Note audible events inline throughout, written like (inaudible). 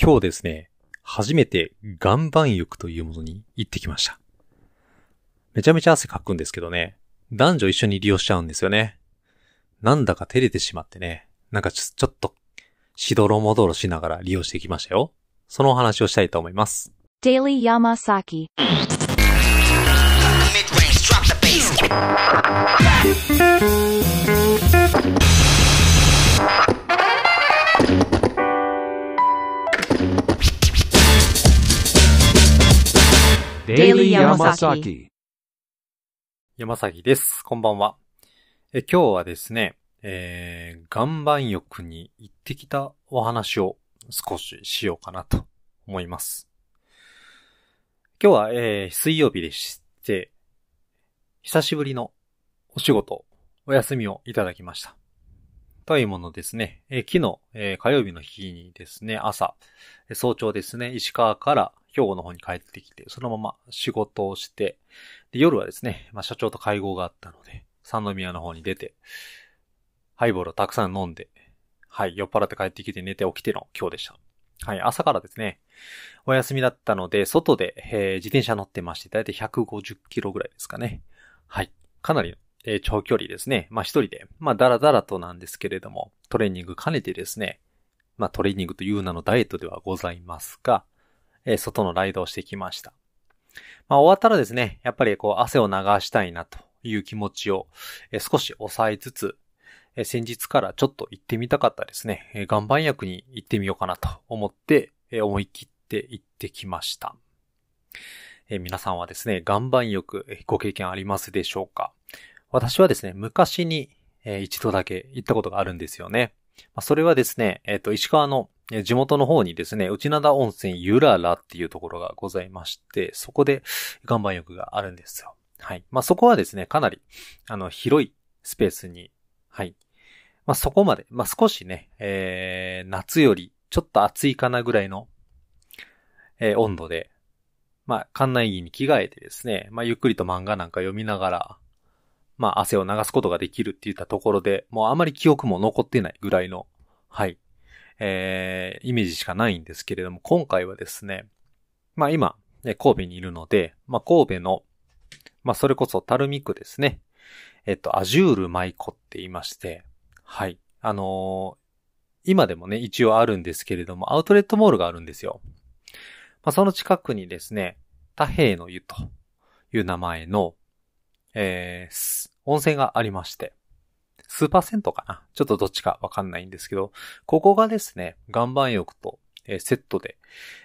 今日ですね、初めて岩盤浴というものに行ってきました。めちゃめちゃ汗かくんですけどね、男女一緒に利用しちゃうんですよね。なんだか照れてしまってね、なんかちょちょっと、しどろもどろしながら利用してきましたよ。そのお話をしたいと思います。Daily Yamasaki. デイリーヤマサキ山崎です。こんばんは。え今日はですね、えー、岩盤浴に行ってきたお話を少ししようかなと思います。今日は、えー、水曜日でして、久しぶりのお仕事、お休みをいただきました。というものですね、えー昨日、えー火曜日の日にですね、朝、えー早朝ですね、石川から兵庫の方に帰ってきて、そのまま仕事をして、で夜はですね、まあ、社長と会合があったので、三宮の方に出て、ハイボールをたくさん飲んで、はい、酔っ払って帰ってきて寝て起きての今日でした。はい、朝からですね、お休みだったので、外で、えー自転車乗ってまして、だいたい150キロぐらいですかね。はい、かなり、えー長距離ですね。まあ一人で、まあだらだらとなんですけれども、トレーニング兼ねてですね、まあトレーニングという名のダイエットではございますが、え外のライドをしてきました。まあ終わったらですね、やっぱりこう汗を流したいなという気持ちを、え少し抑えつつ、え先日からちょっと行ってみたかったですね、え岩盤浴に行ってみようかなと思って、え思い切って行ってきました。え皆さんはですね、岩盤浴えご経験ありますでしょうか？私はですね、昔に、えー一度だけ行ったことがあるんですよね。まあそれはですね、えっ、と、石川の地元の方にですね、内灘温泉ゆららっていうところがございまして、そこで岩盤浴があるんですよ。はい。まあ、そこはですね、かなり、あの、広いスペースに、はい。まあ、そこまで、まあ、少しね、えー、夏よりちょっと暑いかなぐらいの、えー温度で、まあ、館内着に着替えてですね、まあ、ゆっくりと漫画なんか読みながら、まあ、汗を流すことができるって言ったところで、もうあまり記憶も残ってないぐらいの、はい、えー、イメージしかないんですけれども、今回はですね、まあ今、神戸にいるので、まあ神戸の、まあそれこそタルミ区ですね。えっと、アジュール舞子って言いまして、はい。あのー今でもね、一応あるんですけれども、アウトレットモールがあるんですよ。まあその近くにですね、太平の湯という名前の、えー温泉がありまして、スーパー銭湯かな？ちょっとどっちかわかんないんですけど、ここがですね、岩盤浴と、えセットで、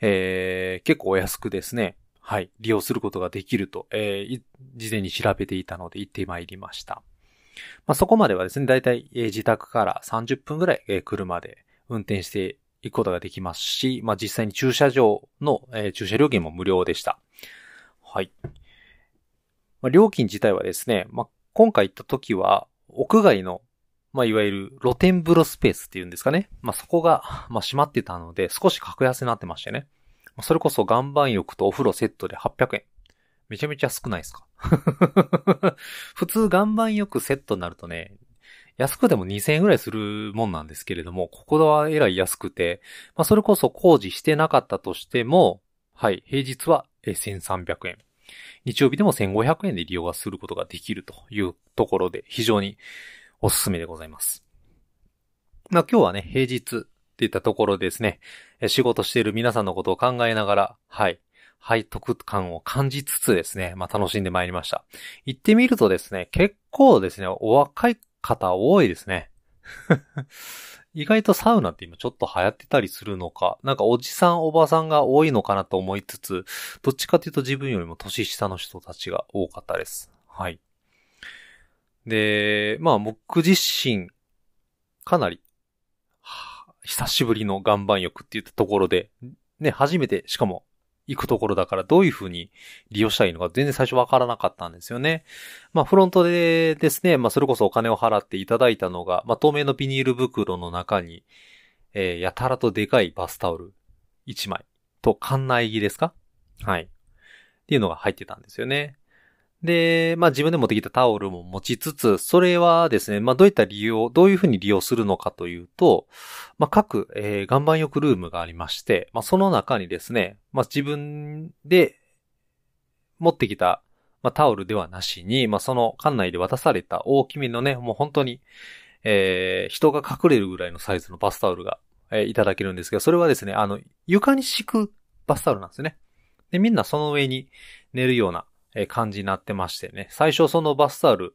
えー結構お安くですね、はい、利用することができると、えー事前に調べていたので行ってまいりました。まあ、そこまではですね、だいたい、自宅から30分ぐらい、車で運転していくことができますし、まあ、実際に駐車場の、え駐車料金も無料でした。はい。まあ、料金自体はですね、まあ、今回行った時は、屋外のまあ、いわゆる露天風呂スペースっていうんですかね。まあ、そこが、まあ、閉まってたので、少し格安になってましてね。まあそれこそ岩盤浴とお風呂セットで800円。めちゃめちゃ少ないですか？(laughs) 普通岩盤浴セットになるとね、安くても2000円ぐらいするもんなんですけれども、ここはえらい安くて、まあ、それこそ工事してなかったとしても、はい、平日は1300円。日曜日でも1500円で利用がすることができるというところで、非常におすすめでございます。まあ今日はね、平日っていったところですね、仕事している皆さんのことを考えながら、はい、背徳感を感じつつですね、まあ楽しんでまいりました。行ってみるとですね、結構ですね、お若い方多いですね。意外とサウナって今ちょっと流行ってたりするのか、なんかおじさんおばさんが多いのかなと思いつつ、どっちかというと自分よりも年下の人たちが多かったです。はい。で、まあ僕自身、かなり、はあ久しぶりの岩盤浴って言ったところで、ね、初めて、しかも行くところだからどういうふうに利用したらいいのか全然最初わからなかったんですよね。まあフロントでですね、まあそれこそお金を払っていただいたのが、まあ透明のビニール袋の中に、えーやたらとでかいバスタオル1枚と館内着ですか？はい。っていうのが入ってたんですよね。で、まあ自分で持ってきたタオルも持ちつつ、それはですね、まあどういった利用、どういうふうに利用するのかというと、まあ各、えー、岩盤浴ルームがありまして、まあその中にですね、まあ自分で持ってきた、まあタオルではなしに、まあその館内で渡された大きめのね、もう本当に、えー、人が隠れるぐらいのサイズのバスタオルが、えーいただけるんですけど、それはですね、あの、床に敷くバスタオルなんですね。で、みんなその上に寝るような感じになってましてね。最初そのバスタオル、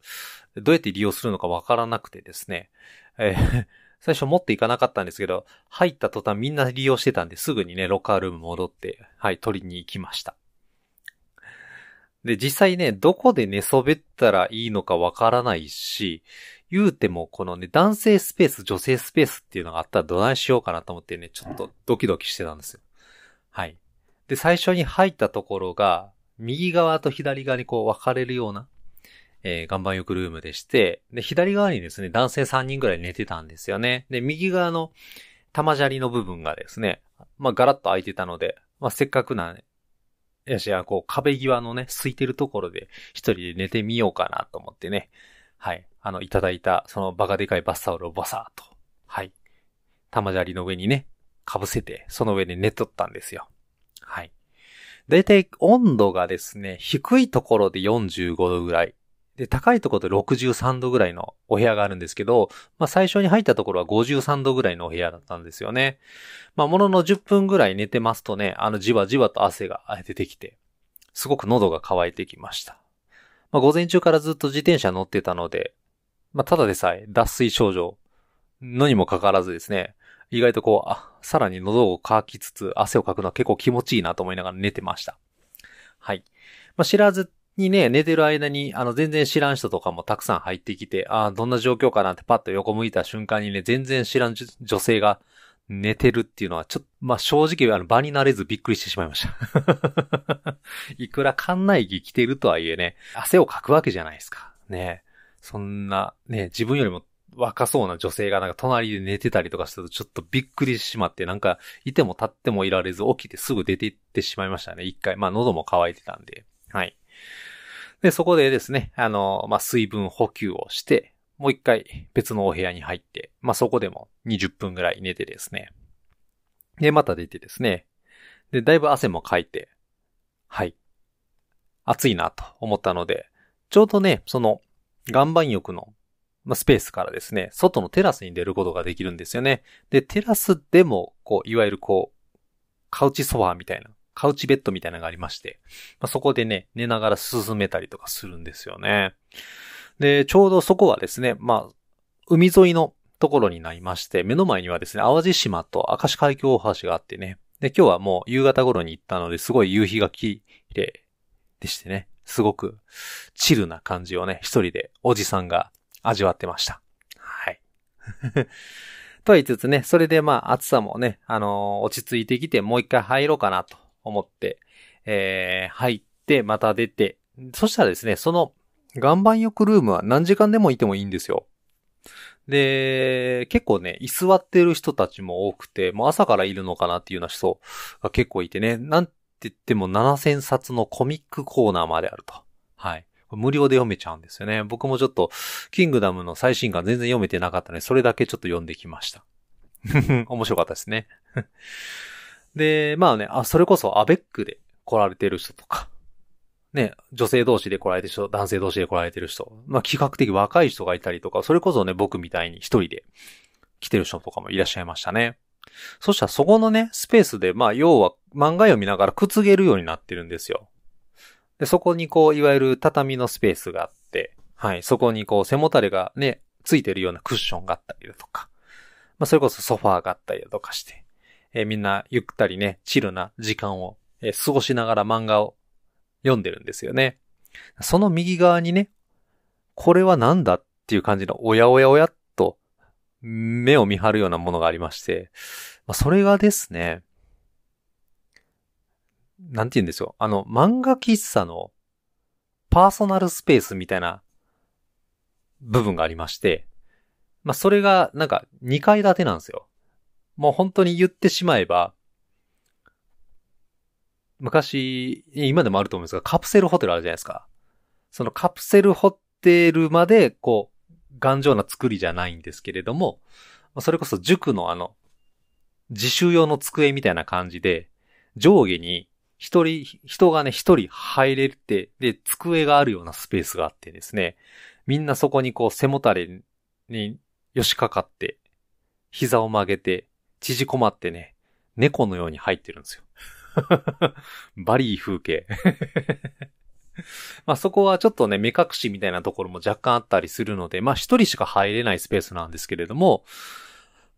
どうやって利用するのかわからなくてですね。えー (laughs) 最初持っていかなかったんですけど、入った途端みんな利用してたんで、すぐにね、ロッカールーム戻って、はい、取りに行きました。で、実際ね、どこで寝そべったらいいのかわからないし、言うてもこのね、男性スペース、女性スペースっていうのがあったらどないしようかなと思ってね、ちょっとドキドキしてたんですよ。はい。で、最初に入ったところが、右側と左側にこう分かれるような、えー岩盤浴ルームでして、で、左側にですね、男性3人ぐらい寝てたんですよね。で、右側の玉砂利の部分がですね、まあ、ガラッと空いてたので、まあ、せっかくな、ね、やしや、こう、壁際のね、空いてるところで一人で寝てみようかなと思ってね、はい、あの、いただいた、そのバカでかいバスタオルをバサーと、はい、玉砂利の上にね、被せて、その上で寝とったんですよ。はい。だいたい温度がですね、低いところで45度ぐらい。で、高いところで63度ぐらいのお部屋があるんですけど、まあ最初に入ったところは53度ぐらいのお部屋だったんですよね。まあものの10分ぐらい寝てますとね、あのじわじわと汗が出てきて、すごく喉が渇いてきました。まあ午前中からずっと自転車乗ってたので、まあただでさえ脱水症状のにもかかわらずですね、意外とこう、あ、さらに喉を渇きつつ汗をかくのは結構気持ちいいなと思いながら寝てました。はい。まあ、知らずにね、寝てる間に、あの、全然知らん人とかもたくさん入ってきて、ああどんな状況かなってパッと横向いた瞬間にね、全然知らん女性が寝てるっていうのは、ちょっと、まあ、正直、あの、場に慣れずびっくりしてしまいました。(laughs) いくら館内着着てるとはいえね、汗をかくわけじゃないですか。ね。そんな、ね、自分よりも若そうな女性がなんか隣で寝てたりとかするとちょっとびっくりしてしまって、なんかいても立ってもいられず起きてすぐ出て行ってしまいましたね。一回。まあ喉も渇いてたんで。はい。で、そこでですね、あの、まあ水分補給をして、もう一回別のお部屋に入って、まあそこでも20分ぐらい寝てですね。で、また出てですね。で、だいぶ汗もかいて、はい。暑いなと思ったので、ちょうどね、その、岩盤浴のまあ、スペースからですね、外のテラスに出ることができるんですよね。で、テラスでも、こう、いわゆるこう、カウチソファーみたいな、カウチベッドみたいなのがありまして、まあ、そこでね、寝ながら進めたりとかするんですよね。で、ちょうどそこはですね、まあ、海沿いのところになりまして、目の前にはですね、淡路島と明石海峡大橋があってね、で、今日はもう夕方頃に行ったので、すごい夕日が綺麗でしてね、すごくチルな感じをね、一人でおじさんが味わってました。はい。(laughs) とは言いつつね、それでまあ暑さもね、あのー落ち着いてきてもう一回入ろうかなと思って、えー、入ってまた出て、そしたらですね、その岩盤浴ルームは何時間でもいてもいいんですよ。で、結構ね、居座ってる人たちも多くて、もう朝からいるのかなっていうような人が結構いてね、なんて言っても7000冊のコミックコーナーまであると。はい。無料で読めちゃうんですよね。僕もちょっと、キングダムの最新刊全然読めてなかったので、それだけちょっと読んできました。(laughs) 面白かったですね。(laughs) で、まあね、あ、それこそアベックで来られてる人とか、ね、女性同士で来られてる人、男性同士で来られてる人、まあ比較的若い人がいたりとか、それこそね、僕みたいに一人で来てる人とかもいらっしゃいましたね。そしたらそこのね、スペースで、まあ要は漫画読みながらくつげるようになってるんですよ。で、そこにこう、いわゆる畳のスペースがあって、はい、そこにこう、背もたれがね、ついてるようなクッションがあったりだとか、まあそれこそソファーがあったりだとかして、えーみんなゆったりね、チルな時間を、えー過ごしながら漫画を読んでるんですよね。その右側にね、これはなんだっていう感じの、おやおやおやっと、目を見張るようなものがありまして、まあ、それがですね、なんて言うんですよ。あの、漫画喫茶のパーソナルスペースみたいな部分がありまして、まあ、それがなんか2階建てなんですよ。もう本当に言ってしまえば、昔、今でもあると思うんですが、カプセルホテルあるじゃないですか。そのカプセルホテルまで、こう、頑丈な作りじゃないんですけれども、それこそ塾のあの、自習用の机みたいな感じで、上下に一人、人がね、一人入れて、で、机があるようなスペースがあってですね、みんなそこにこう背もたれによしかかって、膝を曲げて、縮こまってね、猫のように入ってるんですよ。(laughs) バリー風景。(laughs) まあそこはちょっとね、目隠しみたいなところも若干あったりするので、まあ一人しか入れないスペースなんですけれども、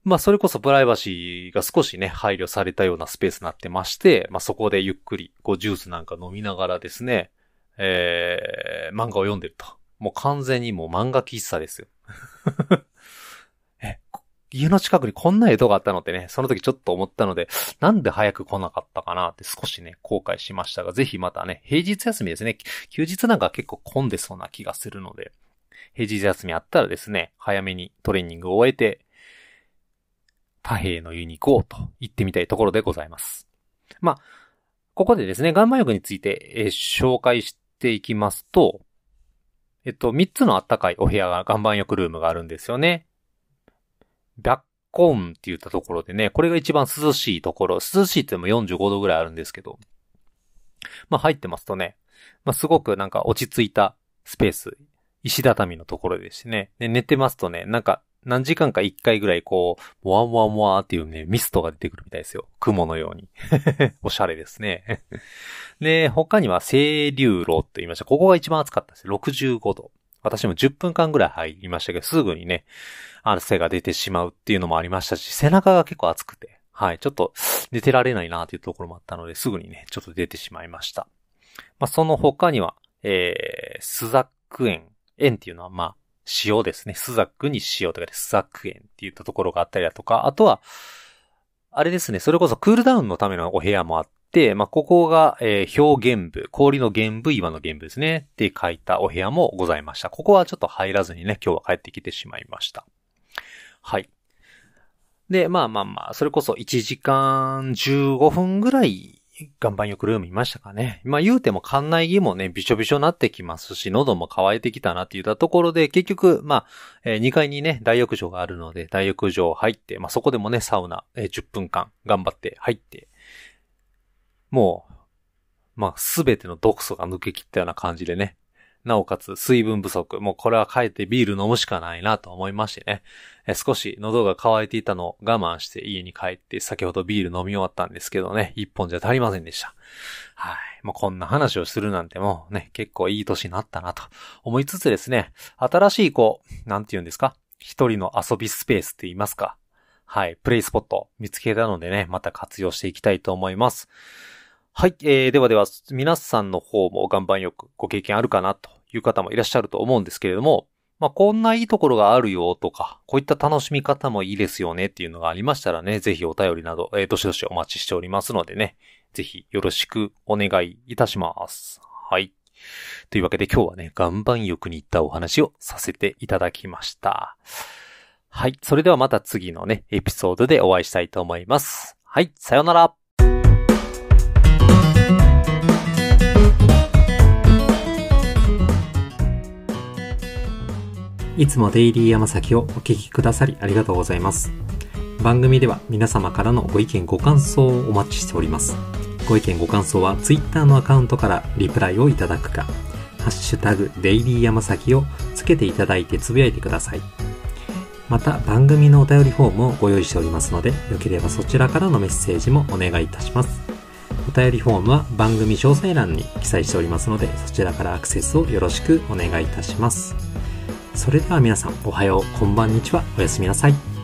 まあそれこそプライバシーが少しね、配慮されたようなスペースになってまして、まあそこでゆっくり、こうジュースなんか飲みながらですね、えー、漫画を読んでると。もう完全にもう漫画喫茶ですよ。(laughs) え、家の近くにこんな江戸があったのってね、その時ちょっと思ったので、なんで早く来なかったかなって少しね、後悔しましたが、ぜひまたね、平日休みですね。休日なんか結構混んでそうな気がするので、平日休みあったらですね、早めにトレーニングを終えて、太平の湯に行こうと言ってみたいところでございます。まあ、ここでですね、岩盤浴について、えー紹介していきますと、えっと、3つのあったかいお部屋が岩盤浴ルームがあるんですよね。バッコーンって言ったところでね、これが一番涼しいところ、涼しいって言っても45度ぐらいあるんですけど、まあ入ってますとね、まあすごくなんか落ち着いたスペース、石畳のところでしてね、で寝てますとね、なんか何時間か1回ぐらいこう、もわもわもわっていうね、ミストが出てくるみたいですよ。雲のように。(laughs) おしゃれですね。(laughs) で、他には清流炉と言いました。ここが一番暑かったです。65度。私も10分間ぐらい入りましたけど、すぐにね、汗が出てしまうっていうのもありましたし、背中が結構熱くて、はい、ちょっと寝てられないなっていうところもあったので、すぐにね、ちょっと出てしまいました。まあ、その他には、えー、スザック園。園っていうのは、まあ、塩ですね。スザックに塩とかでスザック園っていったところがあったりだとか、あとは、あれですね、それこそクールダウンのためのお部屋もあって、まあ、ここが、えー、表現部、氷の原部、岩の原部ですね。って書いたお部屋もございました。ここはちょっと入らずにね、今日は帰ってきてしまいました。はい。で、まあまあまあ、それこそ1時間15分ぐらい、岩盤浴ルームいましたかね。まあ言うても館内着もね、びしょびしょになってきますし、喉も乾いてきたなって言ったところで、結局、まあ、えー2階にね、大浴場があるので、大浴場入って、まあそこでもね、サウナ、えー10分間頑張って入って、もう、まあすべての毒素が抜け切ったような感じでね、なおかつ水分不足。もうこれは帰ってビール飲むしかないなと思いましてね。え少し喉が渇いていたのを我慢して家に帰って先ほどビール飲み終わったんですけどね、一本じゃ足りませんでした。はい。もうこんな話をするなんてもうね、結構いい年になったなと思いつつですね、新しいこう、なんて言うんですか？一人の遊びスペースって言いますかはい。プレイスポット見つけたのでね、また活用していきたいと思います。はい。えー、ではでは、皆さんの方も岩盤浴ご経験あるかなという方もいらっしゃると思うんですけれども、まあ、こんないいところがあるよとか、こういった楽しみ方もいいですよねっていうのがありましたらね、ぜひお便りなど、えー、どしどしお待ちしておりますのでね、ぜひよろしくお願いいたします。はい。というわけで今日はね、岩盤浴に行ったお話をさせていただきました。はい。それではまた次のね、エピソードでお会いしたいと思います。はい。さようなら。いつもデイリー山崎をお聞きくださりありがとうございます。番組では皆様からのご意見ご感想をお待ちしております。ご意見ご感想は Twitter のアカウントからリプライをいただくか、ハッシュタグデイリー山崎をつけていただいてつぶやいてください。また番組のお便りフォームをご用意しておりますので、よければそちらからのメッセージもお願いいたします。お便りフォームは番組詳細欄に記載しておりますので、そちらからアクセスをよろしくお願いいたします。それでは皆さん、おはよう、こんばんにちは、おやすみなさい。